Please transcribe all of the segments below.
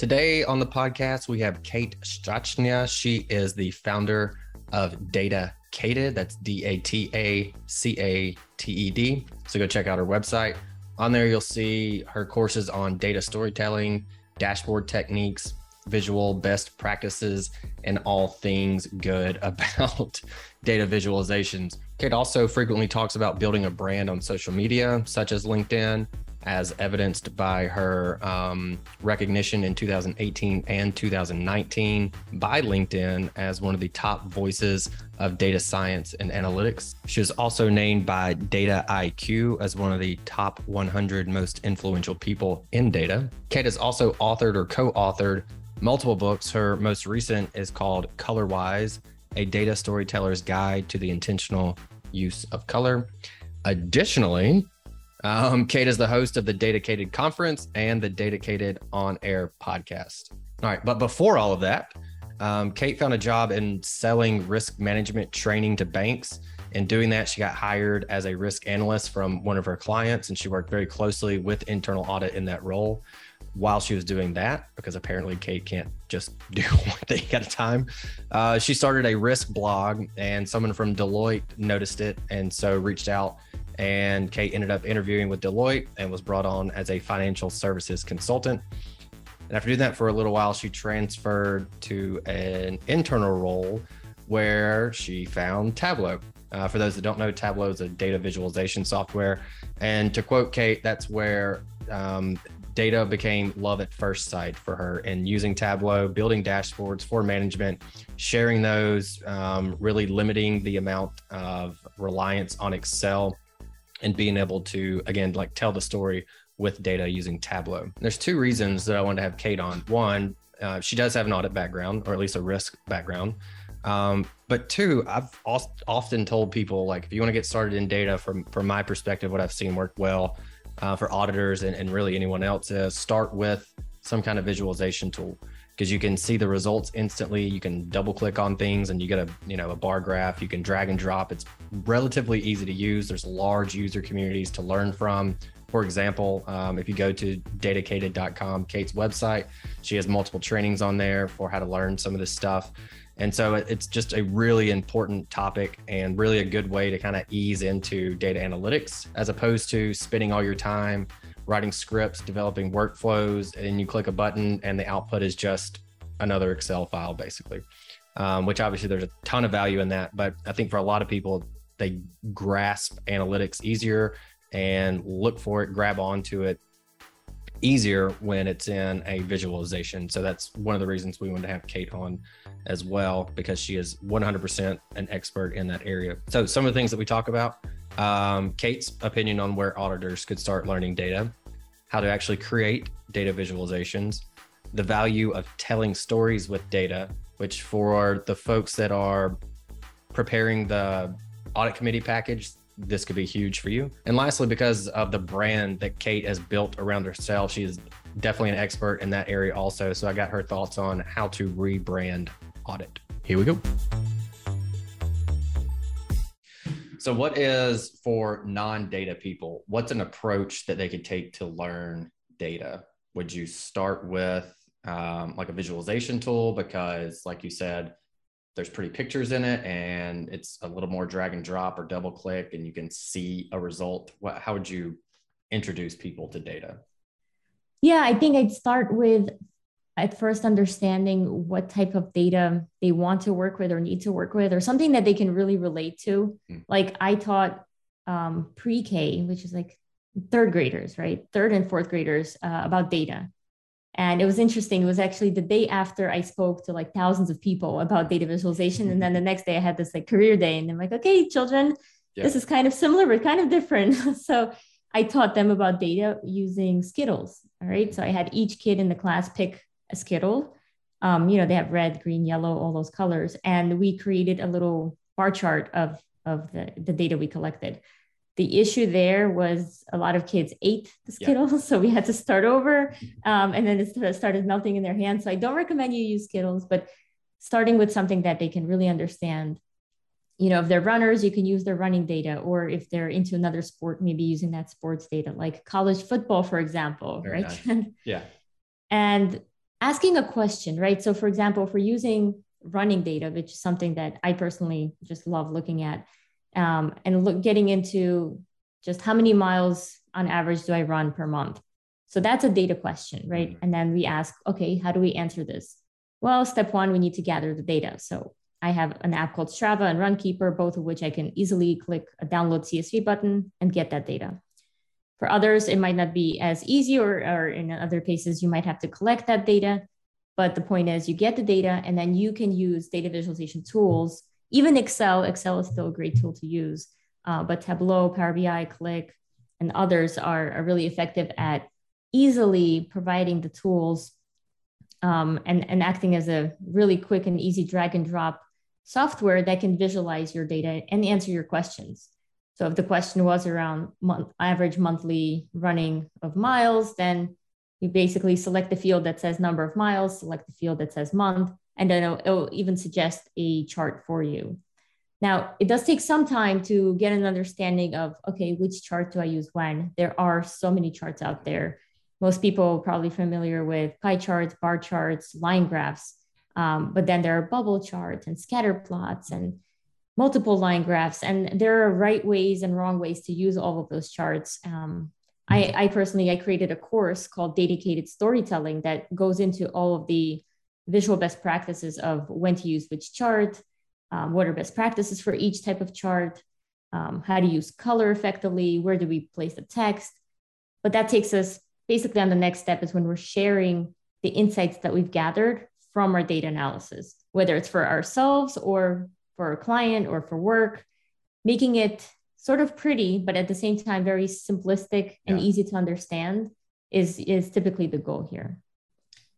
Today on the podcast, we have Kate Strachnyi. She is the founder of Data Cated. That's D A T A C A T E D. So go check out her website. On there, you'll see her courses on data storytelling, dashboard techniques, visual best practices, and all things good about data visualizations. Kate also frequently talks about building a brand on social media, such as LinkedIn, as evidenced by her um, recognition in 2018 and 2019 by LinkedIn as one of the top voices of data science and analytics. She was also named by DataIQ as one of the top 100 most influential people in data. Kate has also authored or co authored multiple books. Her most recent is called Colorwise, a data storyteller's guide to the intentional use of color. Additionally, um, Kate is the host of the DATAcated Conference and the DATAcated On Air podcast. All right, but before all of that, um, Kate found a job in selling risk management training to banks. In doing that, she got hired as a risk analyst from one of her clients, and she worked very closely with internal audit in that role. While she was doing that, because apparently Kate can't just do one thing at a time, uh, she started a risk blog, and someone from Deloitte noticed it and so reached out and Kate ended up interviewing with Deloitte and was brought on as a financial services consultant. And after doing that for a little while, she transferred to an internal role where she found Tableau. Uh, for those that don't know, Tableau is a data visualization software. And to quote Kate, that's where um, data became love at first sight for her and using Tableau, building dashboards for management, sharing those, um, really limiting the amount of reliance on Excel and being able to again like tell the story with data using Tableau. There's two reasons that I wanted to have Kate on. One, uh, she does have an audit background, or at least a risk background. Um, but two, I've often told people like if you want to get started in data, from from my perspective, what I've seen work well uh, for auditors and, and really anyone else is start with some kind of visualization tool because you can see the results instantly. You can double click on things and you get a, you know, a bar graph. You can drag and drop. It's relatively easy to use. There's large user communities to learn from. For example, um, if you go to datacated.com, Kate's website, she has multiple trainings on there for how to learn some of this stuff. And so it's just a really important topic and really a good way to kind of ease into data analytics as opposed to spending all your time writing scripts, developing workflows, and you click a button and the output is just another Excel file, basically. Um, which obviously there's a ton of value in that, but I think for a lot of people, they grasp analytics easier and look for it, grab onto it easier when it's in a visualization. So that's one of the reasons we wanted to have Kate on as well, because she is 100% an expert in that area. So some of the things that we talk about, um, Kate's opinion on where auditors could start learning data, how to actually create data visualizations, the value of telling stories with data, which for the folks that are preparing the audit committee package, this could be huge for you. And lastly, because of the brand that Kate has built around herself, she is definitely an expert in that area also. So I got her thoughts on how to rebrand audit. Here we go. So, what is for non data people? What's an approach that they could take to learn data? Would you start with um, like a visualization tool? Because, like you said, there's pretty pictures in it and it's a little more drag and drop or double click and you can see a result what how would you introduce people to data yeah i think i'd start with at first understanding what type of data they want to work with or need to work with or something that they can really relate to mm. like i taught um, pre-k which is like third graders right third and fourth graders uh, about data and it was interesting. It was actually the day after I spoke to like thousands of people about data visualization. And then the next day I had this like career day. And I'm like, okay, children, yeah. this is kind of similar, but kind of different. so I taught them about data using Skittles. All right. So I had each kid in the class pick a Skittle. Um, you know, they have red, green, yellow, all those colors. And we created a little bar chart of, of the, the data we collected the issue there was a lot of kids ate the Skittles, yeah. so we had to start over, um, and then it started melting in their hands. So I don't recommend you use Skittles, but starting with something that they can really understand. You know, if they're runners, you can use their running data, or if they're into another sport, maybe using that sports data, like college football, for example, Very right? Nice. yeah. And asking a question, right? So, for example, if we're using running data, which is something that I personally just love looking at um, and look, getting into just how many miles on average do I run per month? So that's a data question, right? Mm-hmm. And then we ask, okay, how do we answer this? Well, step one, we need to gather the data. So I have an app called Strava and Runkeeper, both of which I can easily click a download CSV button and get that data. For others, it might not be as easy, or, or in other cases, you might have to collect that data. But the point is, you get the data, and then you can use data visualization tools even Excel, Excel is still a great tool to use, uh, but Tableau, Power BI, Qlik, and others are, are really effective at easily providing the tools um, and, and acting as a really quick and easy drag and drop software that can visualize your data and answer your questions. So if the question was around month, average monthly running of miles, then you basically select the field that says number of miles, select the field that says month, and then it'll, it'll even suggest a chart for you. Now, it does take some time to get an understanding of, okay, which chart do I use when? There are so many charts out there. Most people are probably familiar with pie charts, bar charts, line graphs, um, but then there are bubble charts and scatter plots and multiple line graphs. And there are right ways and wrong ways to use all of those charts. Um, I, I personally, I created a course called DATAcated Storytelling that goes into all of the visual best practices of when to use which chart, um, what are best practices for each type of chart, um, how to use color effectively, where do we place the text. But that takes us basically on the next step is when we're sharing the insights that we've gathered from our data analysis, whether it's for ourselves or for our client or for work, making it sort of pretty, but at the same time very simplistic and yeah. easy to understand is, is typically the goal here.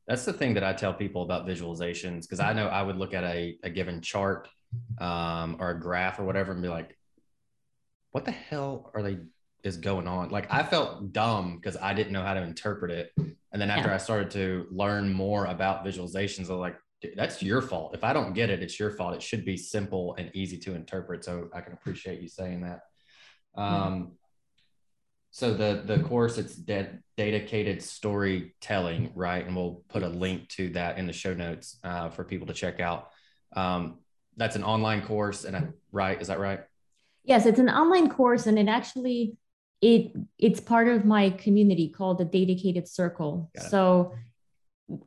That's the thing that I tell people about visualizations because I know I would look at a, a given chart um, or a graph or whatever and be like, what the hell are they is going on? Like I felt dumb because I didn't know how to interpret it. And then after yeah. I started to learn more about visualizations, I was like, that's your fault. If I don't get it, it's your fault. It should be simple and easy to interpret. So I can appreciate you saying that. Um, so the the course it's de- DATAcated storytelling, right? And we'll put a link to that in the show notes uh, for people to check out. Um, that's an online course, and a, right? Is that right? Yes, it's an online course, and it actually it it's part of my community called the DATAcated Circle. So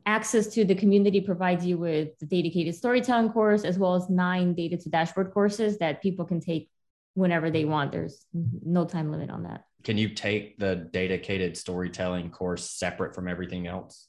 access to the community provides you with the DATAcated storytelling course as well as nine data to dashboard courses that people can take whenever they want. There's no time limit on that can you take the DATAcated storytelling course separate from everything else?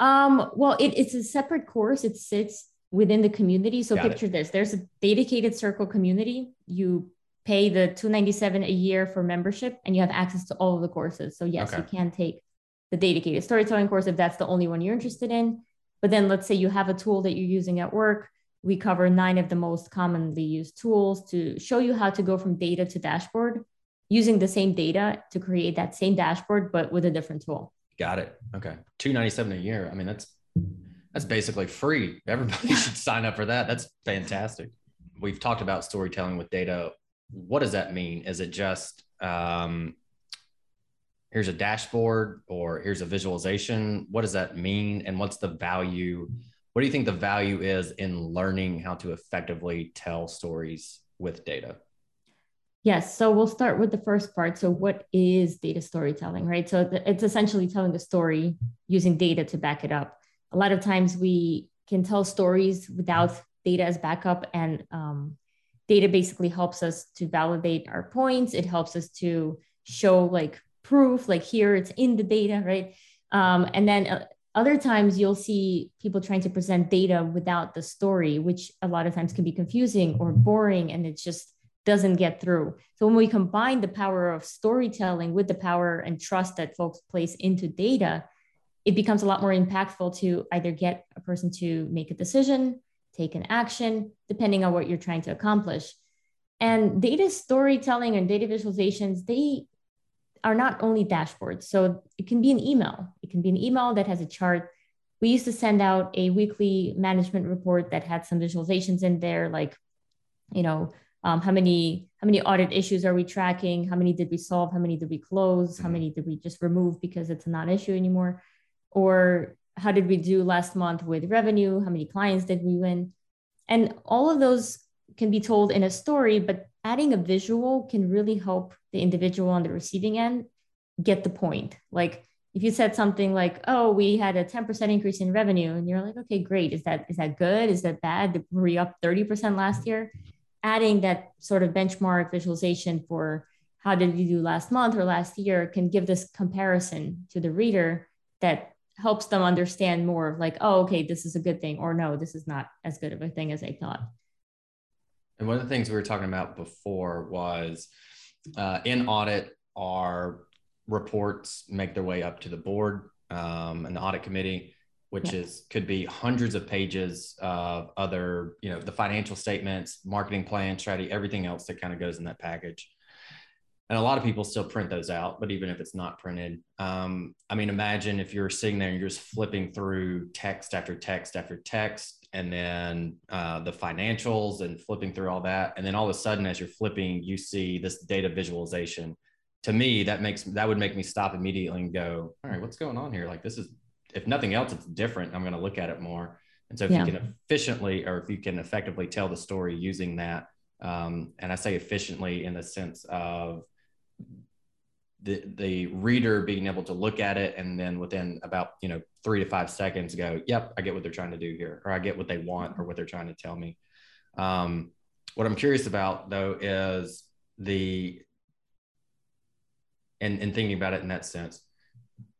Um, well, it, it's a separate course. It sits within the community. So Got picture it. this: there's a DATAcated circle community. You pay the 297 a year for membership and you have access to all of the courses. So yes, okay. you can take the DATAcated storytelling course if that's the only one you're interested in. But then let's say you have a tool that you're using at work. We cover nine of the most commonly used tools to show you how to go from data to dashboard using the same data to create that same dashboard, but with a different tool. Got it. Okay. 297 a year. I mean, that's that's basically free. Everybody should sign up for that. That's fantastic. We've talked about storytelling with data. What does that mean? Is it just um, here's a dashboard or here's a visualization? What does that mean? And what's the value? what do you think the value is in learning how to effectively tell stories with data? Yes. So we'll start with the first part. So, what is data storytelling, right? So, it's essentially telling a story using data to back it up. A lot of times we can tell stories without data as backup, and um, data basically helps us to validate our points. It helps us to show like proof, like here it's in the data, right? Um, and then uh, other times you'll see people trying to present data without the story, which a lot of times can be confusing or boring, and it just doesn't get through. So when we combine the power of storytelling with the power and trust that folks place into data, it becomes a lot more impactful to either get a person to make a decision, take an action, depending on what you're trying to accomplish. And data storytelling and data visualizations, they are not only dashboards. So it can be an email. It can be an email that has a chart. We used to send out a weekly management report that had some visualizations in there, like, you know, um, how many how many audit issues are we tracking how many did we solve how many did we close how mm-hmm. many did we just remove because it's a non-issue anymore or how did we do last month with revenue how many clients did we win and all of those can be told in a story but adding a visual can really help the individual on the receiving end get the point. Like if you said something like oh we had a 10% increase in revenue and you're like okay great. Is that is that good? Is that bad? Were we up 30% last year? Adding that sort of benchmark visualization for how did you do last month or last year can give this comparison to the reader that helps them understand more of like oh okay this is a good thing or no this is not as good of a thing as i thought and one of the things we were talking about before was uh, in audit our reports make their way up to the board um, and the audit committee which yeah. is could be hundreds of pages of other, you know, the financial statements, marketing plan, strategy, everything else that kind of goes in that package. And a lot of people still print those out, but even if it's not printed, um, I mean, imagine if you're sitting there and you're just flipping through text after text after text, and then uh, the financials and flipping through all that, and then all of a sudden, as you're flipping, you see this data visualization. To me, that makes that would make me stop immediately and go, "All right, what's going on here? Like this is if nothing else, it's different. I'm going to look at it more. And so if yeah. you can efficiently or if you can effectively tell the story using that, um, and I say efficiently in the sense of the the reader being able to look at it and then within about you know three to five seconds go, yep, I get what they're trying to do here, or I get what they want or what they're trying to tell me. Um, what I'm curious about though is the and, and thinking about it in that sense,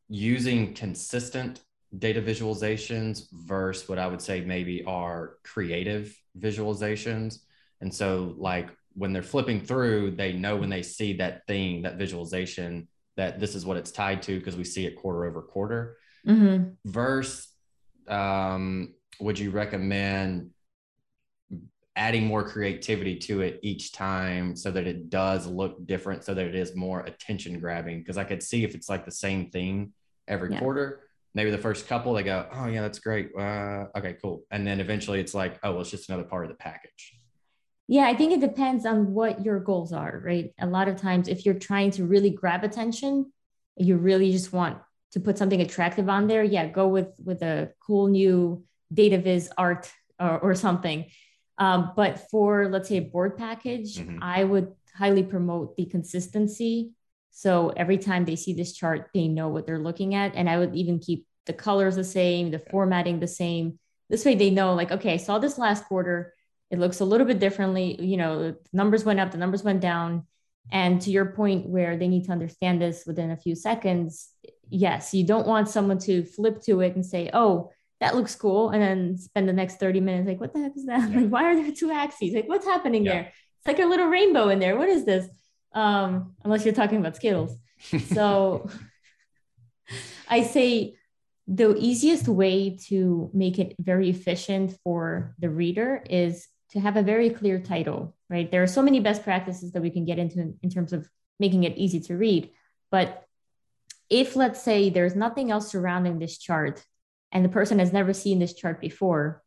using consistent data visualizations versus what I would say maybe are creative visualizations. And so, like when they're flipping through, they know when they see that thing, that visualization, that this is what it's tied to because we see it quarter over quarter. Mm-hmm. Versus, um, would you recommend adding more creativity to it each time so that it does look different, so that it is more attention grabbing? Because I could see if it's like the same thing every yeah. quarter. Maybe the first couple they go, oh yeah, that's great. Uh, okay, cool. And then eventually it's like, oh, well, it's just another part of the package. Yeah, I think it depends on what your goals are, right? A lot of times, if you're trying to really grab attention, you really just want to put something attractive on there. Yeah, go with with a cool new data viz art or, or something. Um, but for let's say a board package, mm-hmm. I would highly promote the consistency so every time they see this chart, they know what they're looking at. And I would even keep the colors the same, the formatting the same. This way they know, like, okay, I saw this last quarter. It looks a little bit differently. You know, numbers went up, the numbers went down. And to your point, where they need to understand this within a few seconds, yes, you don't want someone to flip to it and say, oh, that looks cool. And then spend the next 30 minutes like, what the heck is that? Yeah. Like, why are there two axes? Like, what's happening yeah. there? It's like a little rainbow in there. What is this? um, unless you're talking about Skittles. So I say the easiest way to make it very efficient for the reader is to have a very clear title, right? There are so many best practices that we can get into in terms of making it easy to read. But if, let's say, there's nothing else surrounding this chart and the person has never seen this chart before,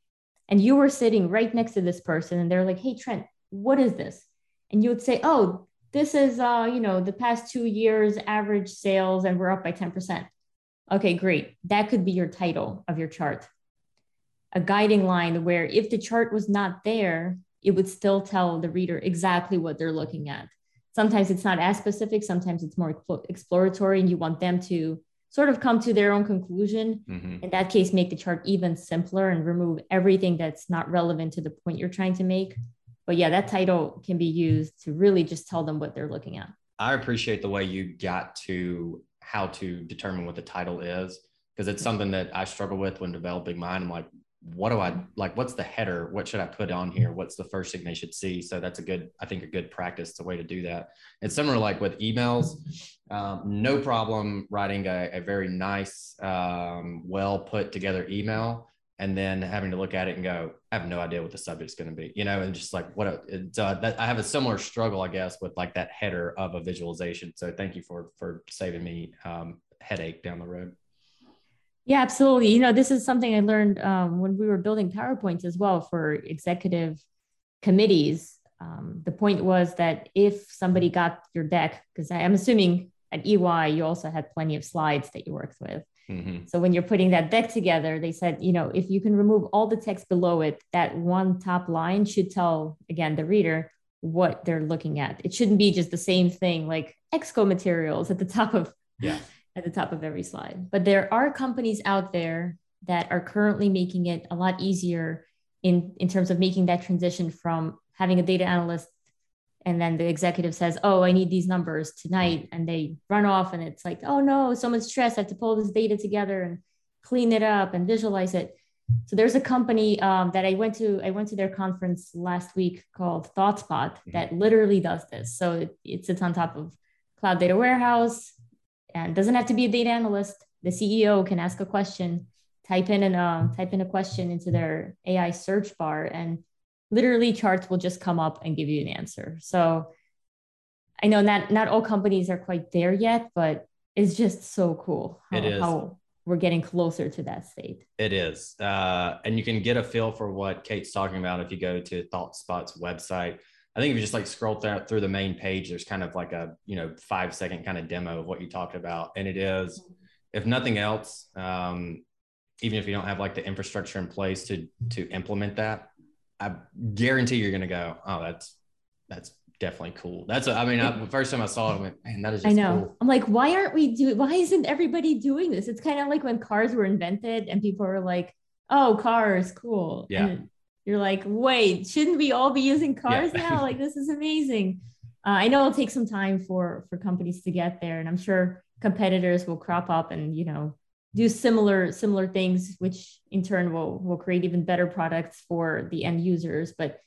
and you were sitting right next to this person and they're like, hey, Trent, what is this? And you would say, oh, this is uh, you know, the past two years average sales and we're up by 10%. Okay, great. That could be your title of your chart. A guiding line where if the chart was not there, it would still tell the reader exactly what they're looking at. Sometimes it's not as specific, sometimes it's more exploratory, and you want them to sort of come to their own conclusion. Mm-hmm. In that case, make the chart even simpler and remove everything that's not relevant to the point you're trying to make. But yeah, that title can be used to really just tell them what they're looking at. I appreciate the way you got to how to determine what the title is because it's something that I struggle with when developing mine. I'm like, what do I like? What's the header? What should I put on here? What's the first thing they should see? So that's a good, I think, a good practice. A way to do that. It's similar like with emails. Um, no problem writing a, a very nice, um, well put together email and then having to look at it and go, I have no idea what the subject's going to be, you know, and just like what a, it's, uh, that I have a similar struggle, I guess, with like that header of a visualization. So thank you for for saving me um, headache down the road. Yeah, absolutely. You know, this is something I learned um, when we were building PowerPoints as well for executive committees. Um, the point was that if somebody got your deck, because I'm assuming at EY you also had plenty of slides that you worked with. Mm-hmm. So when you're putting that deck together, they said, you know, if you can remove all the text below it, that one top line should tell again the reader what they're looking at. It shouldn't be just the same thing like exco materials at the top of yeah at the top of every slide. But there are companies out there that are currently making it a lot easier in, in terms of making that transition from having a data analyst and then the executive says, Oh, I need these numbers tonight. And they run off and it's like, Oh no, so much stress. I have to pull this data together and clean it up and visualize it. So there's a company um, that I went to. I went to their conference last week called ThoughtSpot mm-hmm. that literally does this. So it, it sits on top of Cloud Data Warehouse and doesn't have to be a data analyst. The CEO can ask a question, type in and uh, type in a question into their AI search bar, and literally charts will just come up and give you an answer. So I know not not all companies are quite there yet, but it's just so cool how, it is. how we're getting closer to that state. It is, uh, and you can get a feel for what Kate's talking about if you go to ThoughtSpot's website. I think if you just like scroll th- through the main page, there's kind of like a you know five second kind of demo of what you talked about, and it is, if nothing else, um, even if you don't have like the infrastructure in place to to implement that, I guarantee you're going to go, oh, that's that's definitely cool. That's a, I mean, I, the first time I saw it, I went, man, that is. I know. Cool. I'm like, why aren't we doing? Why isn't everybody doing this? It's kind of like when cars were invented and people were like, oh, cars, cool. Yeah. And you're like, wait, shouldn't we all be using cars yeah. now? Like, this is amazing. Uh, I know it'll take some time for for companies to get there, and I'm sure competitors will crop up and you know do similar similar things, which in turn will will create even better products for the end users. But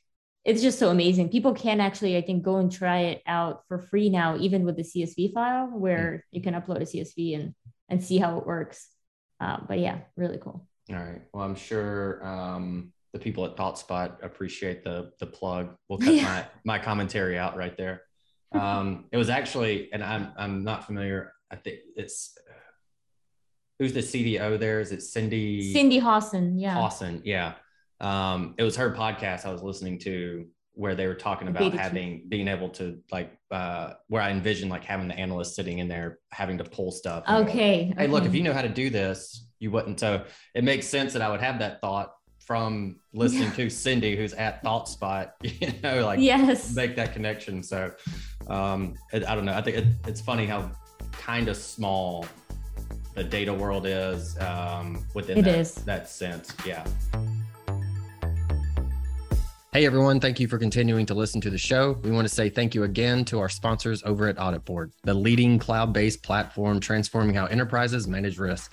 it's just so amazing. People can actually, I think, go and try it out for free now, even with the CSV file, where mm. you can upload a CSV and and see how it works. Uh, but yeah, really cool. All right. Well, I'm sure um, the people at ThoughtSpot appreciate the the plug. We'll cut yeah. my my commentary out right there. Um, it was actually, and I'm I'm not familiar. I think it's who's the CDO there? Is it Cindi? Cindi Howson. Yeah. Howson. Yeah. Um, it was her podcast I was listening to where they were talking about having being able to like uh where I envision like having the analyst sitting in there having to pull stuff. Okay. Hey, okay. look, if you know how to do this, you wouldn't. So it makes sense that I would have that thought from listening yeah. to Cindi, who's at ThoughtSpot, you know, like yes, make that connection. So um, it, I don't know. I think it, it's funny how kind of small the data world is um, within it that, is. that sense. Yeah. Hey everyone, thank you for continuing to listen to the show. We want to say thank you again to our sponsors over at AuditBoard, the leading cloud based platform transforming how enterprises manage risk.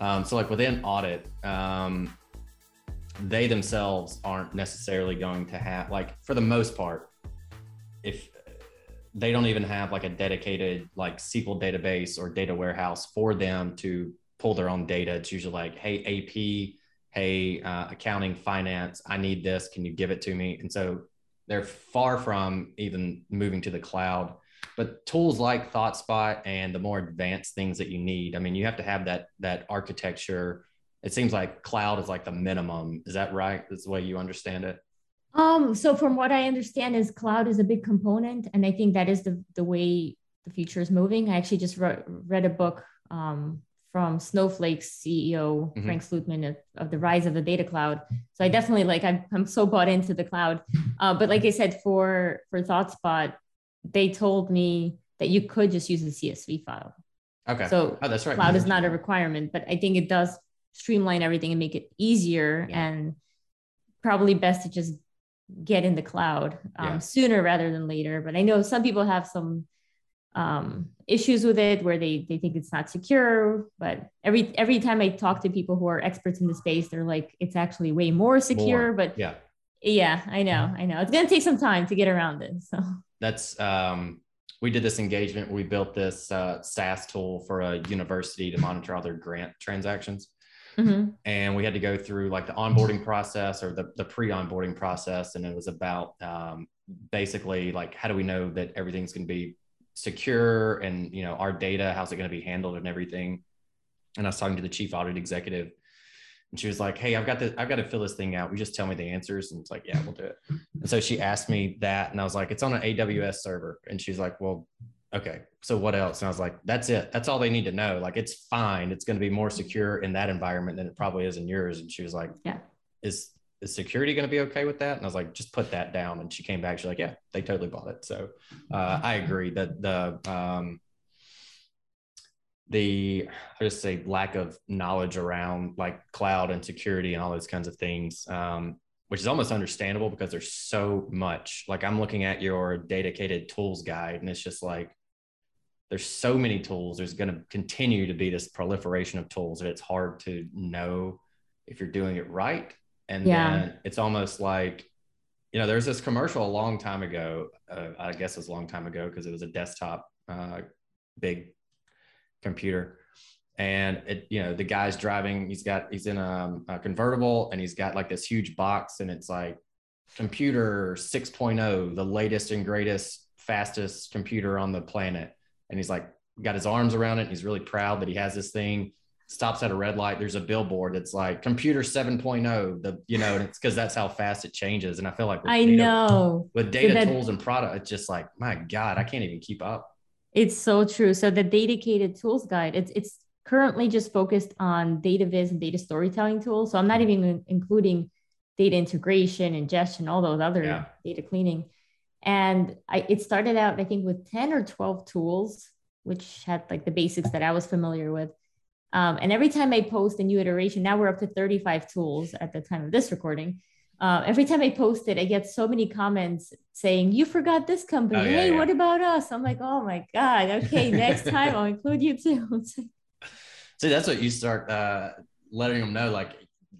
Um, so, like within audit, um, they themselves aren't necessarily going to have, like, for the most part, if they don't even have like a dedicated like SQL database or data warehouse for them to pull their own data. It's usually like, hey, AP, hey, uh, accounting, finance, I need this. Can you give it to me? And so they're far from even moving to the cloud. But tools like ThoughtSpot and the more advanced things that you need, I mean, you have to have that that architecture. It seems like cloud is like the minimum. Is that right? That's the way you understand it. Um, so from what I understand is cloud is a big component. And I think that is the, the way the future is moving. I actually just re- read a book um, from Snowflake's CEO mm-hmm. Frank Slootman of, of, the rise of the data cloud. So I definitely like I'm, I'm so bought into the cloud. Uh, but like I said, for for ThoughtSpot, they told me that you could just use a CSV file. Okay. So oh, that's right. Cloud is not a requirement, but I think it does streamline everything and make it easier yeah. and probably best to just get in the cloud um, yeah. sooner rather than later. But I know some people have some um, issues with it where they they think it's not secure. But every every time I talk to people who are experts in the space, they're like, it's actually way more secure. More. But yeah, yeah, I know, I know. It's gonna take some time to get around it. So that's um we did this engagement. We built this uh, SaaS tool for a university to monitor all their grant transactions. Mm-hmm. And we had to go through like the onboarding process or the, the pre onboarding process. And it was about um, basically like, how do we know that everything's going to be secure and, you know, our data, how's it going to be handled and everything. And I was talking to the chief audit executive and she was like, Hey, I've got to, I've got to fill this thing out. We just tell me the answers. And it's like, yeah, we'll do it. And so she asked me that. And I was like, it's on an AWS server. And she's like, well, okay, so what else? And I was like, that's it. That's all they need to know. Like, it's fine. It's going to be more secure in that environment than it probably is in yours. And she was like, yeah, is, is security going to be okay with that? And I was like, just put that down. And she came back. She's like, yeah, they totally bought it. So uh, I agree that the, um, the I just say lack of knowledge around like cloud and security and all those kinds of things, um, which is almost understandable because there's so much. Like I'm looking at your DATAcated tools guide, and it's just like there's so many tools. There's going to continue to be this proliferation of tools that it's hard to know if you're doing it right. And yeah. then it's almost like, you know, there's this commercial a long time ago. Uh, I guess it was a long time ago because it was a desktop, uh, big computer. And it you know the guy's driving he's got he's in a, um, a, convertible and he's got like this huge box and it's like computer 6.0 the latest and greatest fastest computer on the planet. And he's like got his arms around it And he's really proud that he has this thing. Stops at a red light there's a billboard that's like computer 7.0 the you know and it's because that's how fast it changes. And i feel like i data, know. with data that, tools and product it's just like my god i can't even keep up it's so true. So the DATAcated tools guide, it's it's currently just focused on data viz and data storytelling tools. So I'm not even including data integration, ingestion, all those other yeah. data cleaning. And I, it started out, I think, with 10 or 12 tools, which had like the basics that I was familiar with. Um, and every time I post a new iteration, now we're up to 35 tools at the time of this recording uh, every time I post it, I get so many comments saying, You forgot this company. Oh, yeah, hey, yeah. what about us? I'm like, Oh my God. Okay, next time I'll include you too. See, that's what you start uh, letting them know. Like,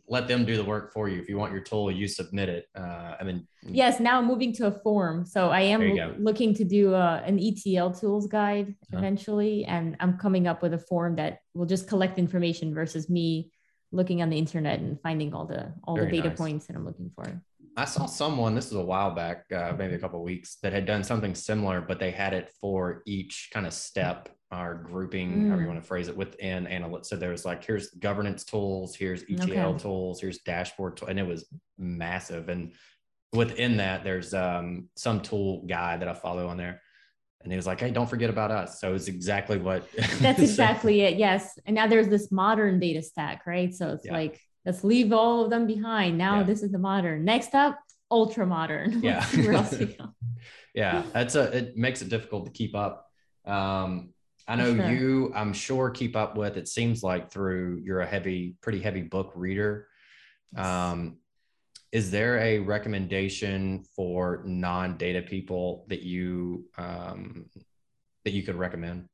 let them do the work for you. If you want your tool, you submit it. Uh, I mean, yes, now I'm moving to a form. So I am looking to do uh, an ETL tools guide uh-huh. eventually. And I'm coming up with a form that will just collect information versus me looking on the internet and finding all the all Very the data nice. points that I'm looking for. I saw someone, this was a while back, uh, maybe a couple weeks, that had done something similar, but they had it for each kind of step or grouping, mm. however you mm. want to phrase it, within analytics. So there was like, here's governance tools, here's ETL okay. tools, here's dashboard, and it was massive. And within that, there's um, some tool guy that I follow on there and he was like, "Hey, don't forget about us." So it's exactly what. That's exactly it. Yes, and now there's this modern data stack, right? So it's yeah. like let's leave all of them behind. Now yeah. this is the modern. Next up, ultra modern. Yeah. where else we go. yeah, that's a. It makes it difficult to keep up. Um, I know sure. you. I'm sure keep up with. It seems like through you're a heavy, pretty heavy book reader. Um, is there a recommendation for non-data people that you um, that you could recommend?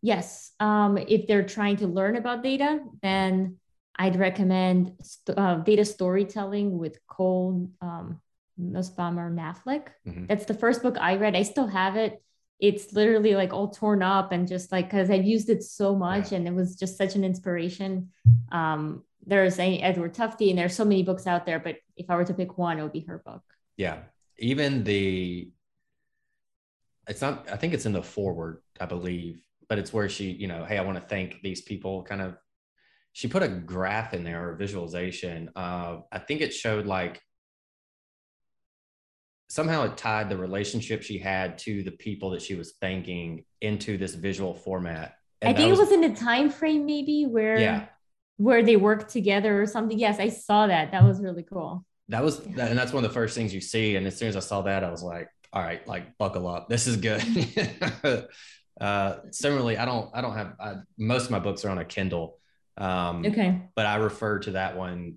Yes, um, if they're trying to learn about data, then I'd recommend uh, data storytelling with Cole um, Nussbaumer Knaflic. Mm-hmm. That's the first book I read. I still have it. it's literally like all torn up and just like because I've used it so much yeah. and it was just such an inspiration. Um, there's a Edward Tufte and there's so many books out there, but if I were to pick one, it would be her book. Yeah. Even the it's not I think it's in the foreword, I believe, but it's where she, you know, hey, I want to thank these people kind of she put a graph in there or a visualization. Uh, I think it showed like somehow it tied the relationship she had to the people that she was thanking into this visual format. And I think was, it was in a time frame maybe where yeah. Where they work together or something. Yes, I saw that. That was really cool. That was and that's one of the first things you see. And as soon as I saw that, I was like, all right, like buckle up. This is good. uh similarly, I don't I don't have I, most of my books are on a Kindle. Um, okay. But I refer to that one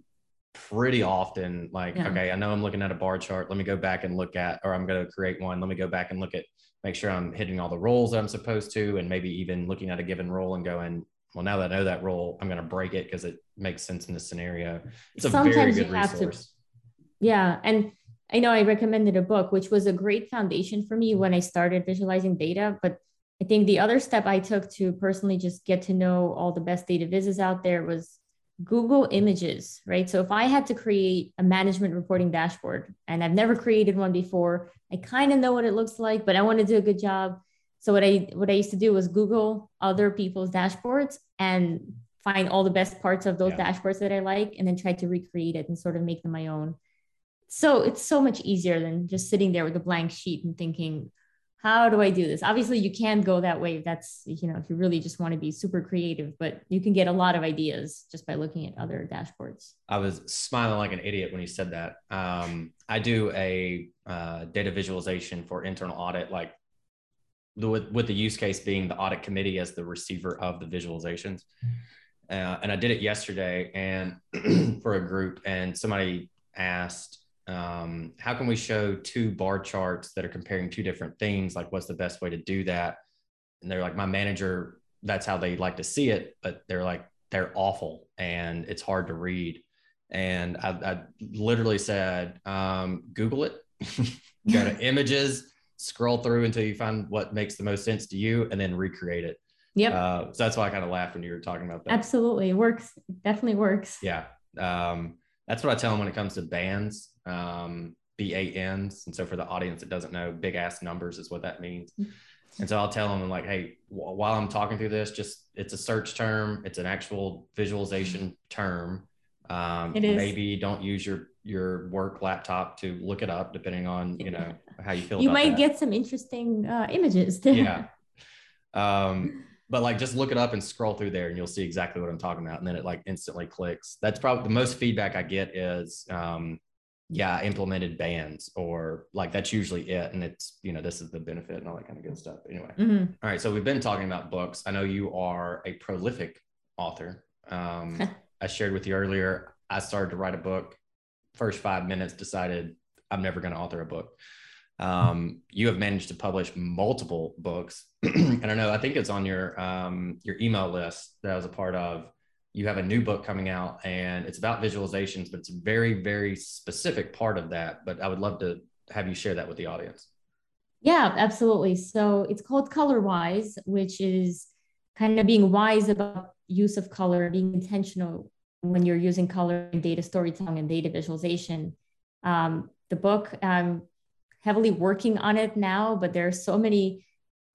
pretty often. Like, yeah. okay, I know I'm looking at a bar chart. Let me go back and look at, or I'm going to create one. Let me go back and look at, make sure I'm hitting all the roles that I'm supposed to, and maybe even looking at a given role and going, well, now that I know that rule, I'm going to break it because it makes sense in this scenario. It's a Sometimes very good resource. To, yeah. And I know I recommended a book, which was a great foundation for me when I started visualizing data, but I think the other step I took to personally just get to know all the best data vises out there was Google Images, right? So if I had to create a management reporting dashboard and I've never created one before, I kind of know what it looks like, but I want to do a good job. So what I what I used to do was Google other people's dashboards and find all the best parts of those yeah. dashboards that I like and then try to recreate it and sort of make them my own. So it's so much easier than just sitting there with a blank sheet and thinking, how do I do this? Obviously, you can go that way. That's, you know, if you really just want to be super creative, but you can get a lot of ideas just by looking at other dashboards. I was smiling like an idiot when you said that. Um, I do a uh, data visualization for internal audit, like with, with the use case being the audit committee as the receiver of the visualizations. Uh, and I did it yesterday and for a group, and somebody asked, um, how can we show two bar charts that are comparing two different things? Like, what's the best way to do that? And they're like, my manager, that's how they like to see it, but they're like, they're awful and it's hard to read. And I, I literally said, um, Google it, go to images, scroll through until you find what makes the most sense to you, and then recreate it. Yep. Uh, so that's why I kind of laughed when you were talking about that. Absolutely. It works. definitely works. Yeah. Um, that's what I tell them when it comes to BANs, um, BANs. And so for the audience that doesn't know, big ass numbers is what that means. Mm-hmm. And so I'll tell them like, hey, while I'm talking through this, just it's a search term, it's an actual visualization term. Um, it is. Maybe don't use your your work laptop to look it up, depending on you know how you feel. You might that. get some interesting uh, images. yeah. Um, but like just look it up and scroll through there and you'll see exactly what I'm talking about. And then it like instantly clicks. That's probably the most feedback I get is, um, yeah, implemented BANs or like that's usually it. And it's, you know, this is the benefit and all that kind of good stuff. Anyway. Mm-hmm. All right. So we've been talking about books. I know you are a prolific author. Um, I shared with you earlier, I started to write a book. First five minutes, decided I'm never going to author a book. Um, you have managed to publish multiple books. and I know I think it's on your um, your email list that I was a part of. You have a new book coming out, and it's about visualizations, but it's a very very specific part of that. But I would love to have you share that with the audience. Yeah, absolutely. So it's called Color Wise, which is kind of being wise about use of color, being intentional when you're using color in data storytelling and data visualization. Um, the book um, heavily working on it now, but there are so many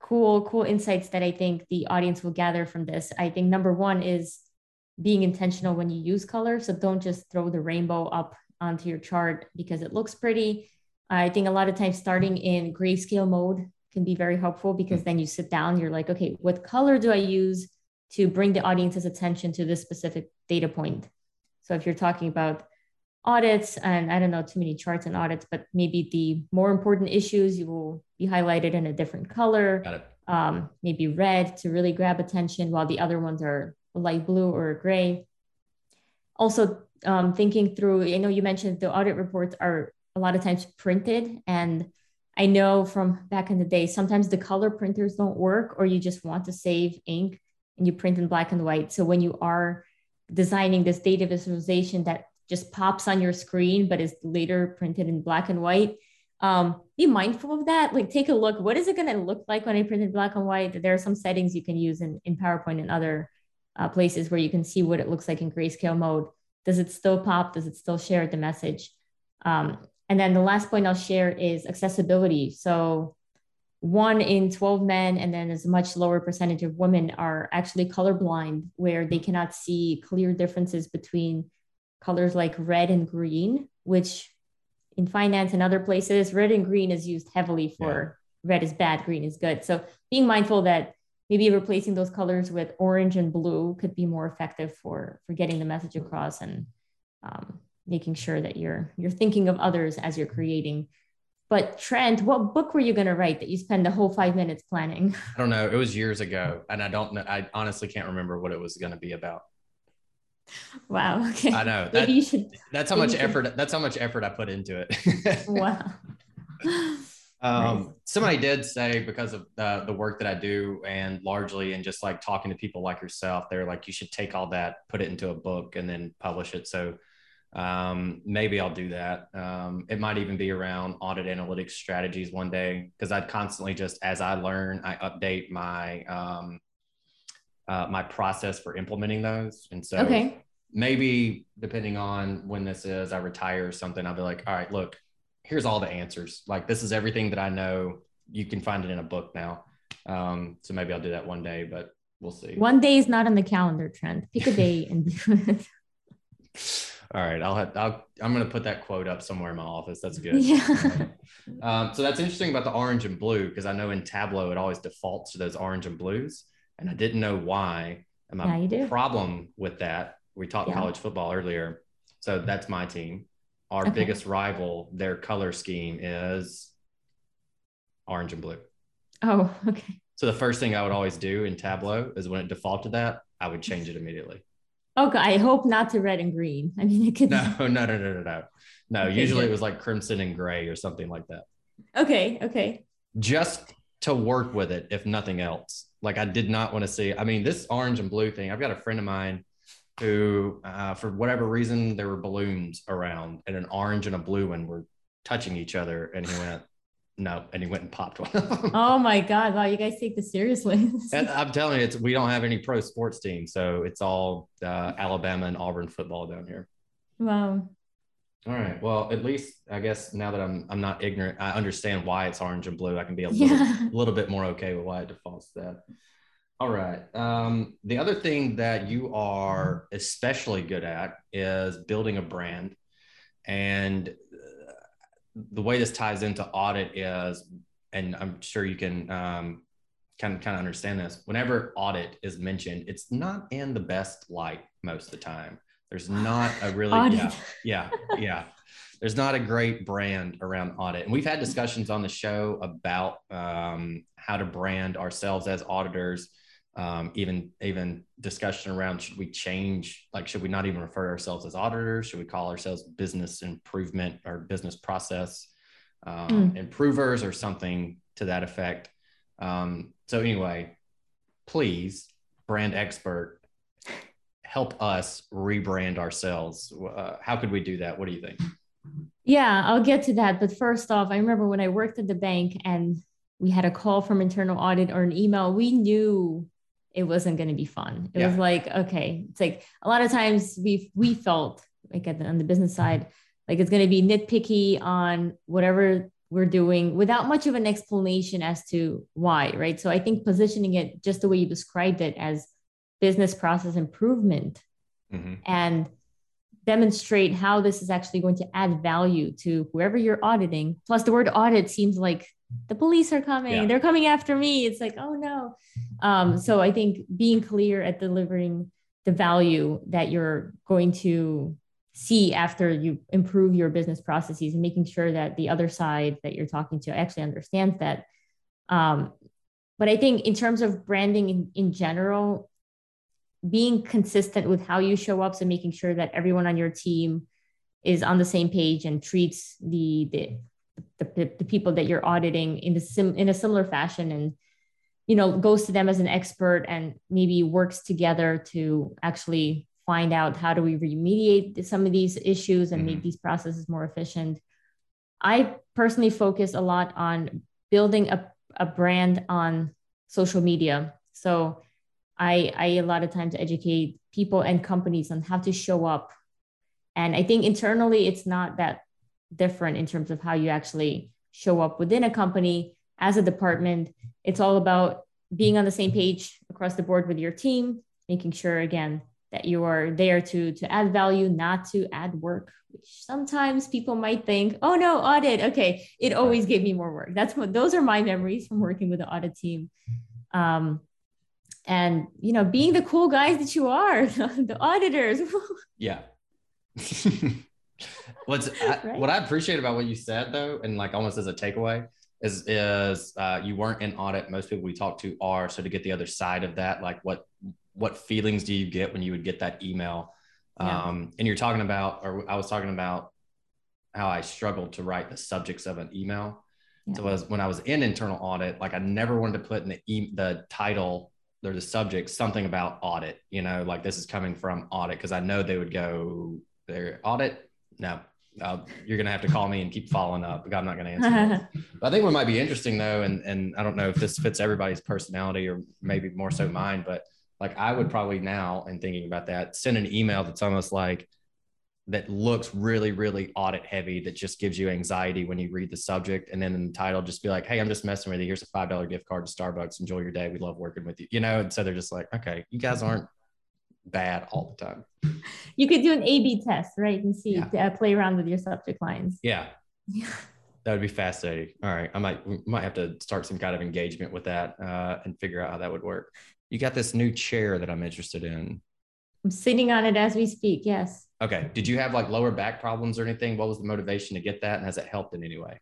cool, cool insights that I think the audience will gather from this. I think number one is being intentional when you use color. So don't just throw the rainbow up onto your chart because it looks pretty. I think a lot of times starting in grayscale mode can be very helpful because mm. then you sit down, you're like, okay, what color do I use to bring the audience's attention to this specific data point? So if you're talking about audits and i don't know too many charts and audits but maybe the more important issues you will be highlighted in a different color. Um, maybe red to really grab attention while the other ones are light blue or gray. Also um, thinking through i know you mentioned the audit reports are a lot of times printed and i know from back in the day sometimes the color printers don't work or you just want to save ink you print in black and white so when you are designing this data visualization that just pops on your screen, but is later printed in black and white. um, be mindful of that. Like take a look. What is it going to look like when I print in black and white? There are some settings you can use in, in PowerPoint and other uh, places where you can see what it looks like in grayscale mode. Does it still pop? Does it still share the message? Um, and then the last point I'll share is accessibility. So one in 12 men and then as a much lower percentage of women are actually colorblind where they cannot see clear differences between colors like red and green which in finance and other places, red and green is used heavily for yeah. red is bad, green is good. So being mindful that maybe replacing those colors with orange and blue could be more effective for for getting the message across and um, making sure that you're you're thinking of others as you're creating. But Trent, what book were you going to write that you spend the whole five minutes planning? I don't know. It was years ago, and I don't know. I honestly can't remember what it was going to be about. Wow. Okay. I know. That, you should, that's how much effort. Should. That's how much effort I put into it. wow. Um, nice. Somebody did say because of the, the work that I do and largely and just like talking to people like yourself, they're like, you should take all that, put it into a book and then publish it. So um, maybe I'll do that. Um, it might even be around audit analytics strategies one day because I'd constantly just as I learn, I update my um, uh, my process for implementing those. And so okay. maybe depending on when this is, I retire or something, I'll be like, all right, look, here's all the answers. Like this is everything that I know. You can find it in a book now. Um, so maybe I'll do that one day, but we'll see. One day is not on the calendar Trent. Pick a day and do it. All right, I'll have I'll I'm gonna put that quote up somewhere in my office. That's good. Yeah. um, so that's interesting about the orange and blue because I know in Tableau it always defaults to those orange and blues and I didn't know why. And my yeah, problem with that, we talked yeah. college football earlier. So that's my team. Our okay. biggest rival, their color scheme is orange and blue. Oh, okay. So the first thing I would always do in Tableau is when it defaulted that, I would change it immediately. Okay, I hope not to red and green. I mean, it could. No, no, no, no, no, no. No, okay, usually good. it was like crimson and gray or something like that. Okay, okay. Just to work with it, if nothing else. Like I did not want to see. I mean, this orange and blue thing. I've got a friend of mine who, uh, for whatever reason, there were balloons around, and an orange and a blue one were touching each other, and he went. No, and he went and popped one. oh my god! Wow, you guys take this seriously. and I'm telling you, it's we don't have any pro sports team, so it's all uh, Alabama and Auburn football down here. Wow. All right. Well, at least I guess now that I'm I'm not ignorant, I understand why it's orange and blue. I can be a little, yeah. little bit more okay with why it defaults to that. All right. Um, the other thing that you are especially good at is building a brand, and the way this ties into audit is, and I'm sure you can um, kind of kind of understand this. Whenever audit is mentioned, it's not in the best light most of the time. There's not a really yeah, yeah, yeah. There's not a great brand around audit. And we've had discussions on the show about um, how to brand ourselves as auditors. Um, even even discussion around should we change like should we not even refer ourselves as auditors should we call ourselves business improvement or business process um, mm. improvers or something to that effect um, so anyway please brand expert help us rebrand ourselves. Uh, how could we do that? What do you think? Yeah, I'll get to that. But first off, I remember when I worked at the bank and we had a call from internal audit or an email, we knew it wasn't going to be fun. It yeah. was like, okay, it's like a lot of times we we felt like the, on the business side, like it's going to be nitpicky on whatever we're doing without much of an explanation as to why, right? So I think positioning it just the way you described it as business process improvement mm-hmm. and demonstrate how this is actually going to add value to whoever you're auditing. Plus, the word audit seems like the police are coming, yeah. they're coming after me. It's like, oh no. Um, so I think being clear at delivering the value that you're going to see after you improve your business processes and making sure that the other side that you're talking to actually understands that. Um, but I think in terms of branding in, in general, being consistent with how you show up so making sure that everyone on your team is on the same page and treats the the the, the people that you're auditing in the sim in a similar fashion and you know goes to them as an expert and maybe works together to actually find out how do we remediate some of these issues and mm-hmm. make these processes more efficient I personally focus a lot on building a, a brand on social media. So I, I a lot of times educate people and companies on how to show up. And I think internally it's not that different in terms of how you actually show up within a company as a department. It's all about being on the same page across the board with your team, making sure again that you are there to to add value, not to add work. Which sometimes people might think, oh no, audit. Okay, it always gave me more work. That's what those are my memories from working with the audit team. Um, and you know, being the cool guys that you are, the auditors. yeah. What's I, right? what I appreciate about what you said though, and like almost as a takeaway, is is uh, you weren't in audit. Most people we talk to are. So to get the other side of that, like what what feelings do you get when you would get that email? Yeah. Um, and you're talking about, or I was talking about how I struggled to write the subjects of an email. Yeah. So was when I was in internal audit, like I never wanted to put in the e- the title or the subject something about audit. You know, like this is coming from audit because I know they would go their audit. No, uh, you're gonna have to call me and keep following up. I'm not gonna answer. I think what might be interesting though, and and I don't know if this fits everybody's personality or maybe more so mine, but like I would probably now, in thinking about that, send an email that's almost like that looks really, really audit heavy that just gives you anxiety when you read the subject. And then in the title, just be like, hey, I'm just messing with you. Here's a $5 gift card to Starbucks. Enjoy your day. We love working with you. You know, and so they're just like, okay, you guys aren't bad all the time. You could do an A B test, right? And see, yeah. uh, play around with your subject lines. Yeah. Yeah. That would be fascinating. All right. I might, might have to start some kind of engagement with that uh, and figure out how that would work. You got this new chair that I'm interested in. I'm sitting on it as we speak. Yes. Okay. Did you have like lower back problems or anything? What was the motivation to get that? And has it helped in any way?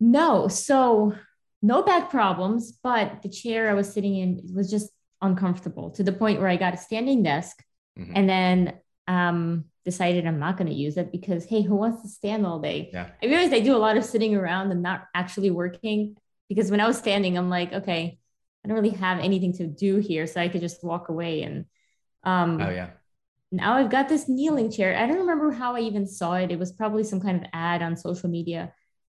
No. So, no back problems, but the chair I was sitting in was just uncomfortable to the point where I got a standing desk mm-hmm. and then um, decided I'm not going to use it because, hey, who wants to stand all day? Yeah. I realized I do a lot of sitting around and not actually working because when I was standing, I'm like, okay, I don't really have anything to do here. So I could just walk away. And um, oh, yeah. Now I've got this kneeling chair. I don't remember how I even saw it. It was probably some kind of ad on social media.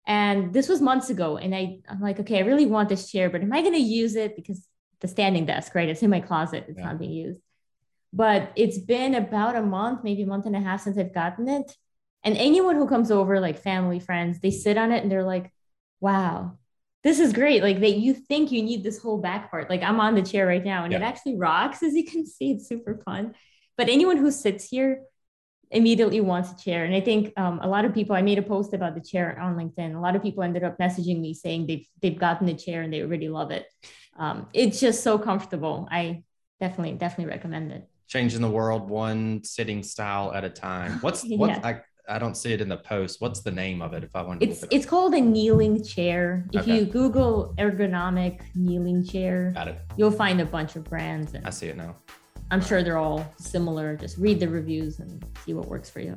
And this was months ago. And I, I'm like, okay, I really want this chair, but am I going to use it? Because the standing desk, right? It's in my closet. It's yeah. not being used. But it's been about a month, maybe a month and a half since I've gotten it. And anyone who comes over, like family, friends, they sit on it and they're like, wow, this is great. Like that you think you need this whole back part. Like I'm on the chair right now and yeah. it actually rocks, as you can see. It's super fun. But anyone who sits here immediately wants a chair. And I think um, a lot of people, I made a post about the chair on LinkedIn. A lot of people ended up messaging me saying they've they've gotten the chair and they really love it. Um, it's just so comfortable. I definitely definitely recommend it. Changing the world one sitting style at a time. What's what? yeah. I, I don't see it in the post. What's the name of it? If I want, it's it it's called a kneeling chair. If okay. you Google ergonomic kneeling chair, got it. You'll find a bunch of brands. I see it now. I'm sure they're all similar. Just read the reviews and see what works for you.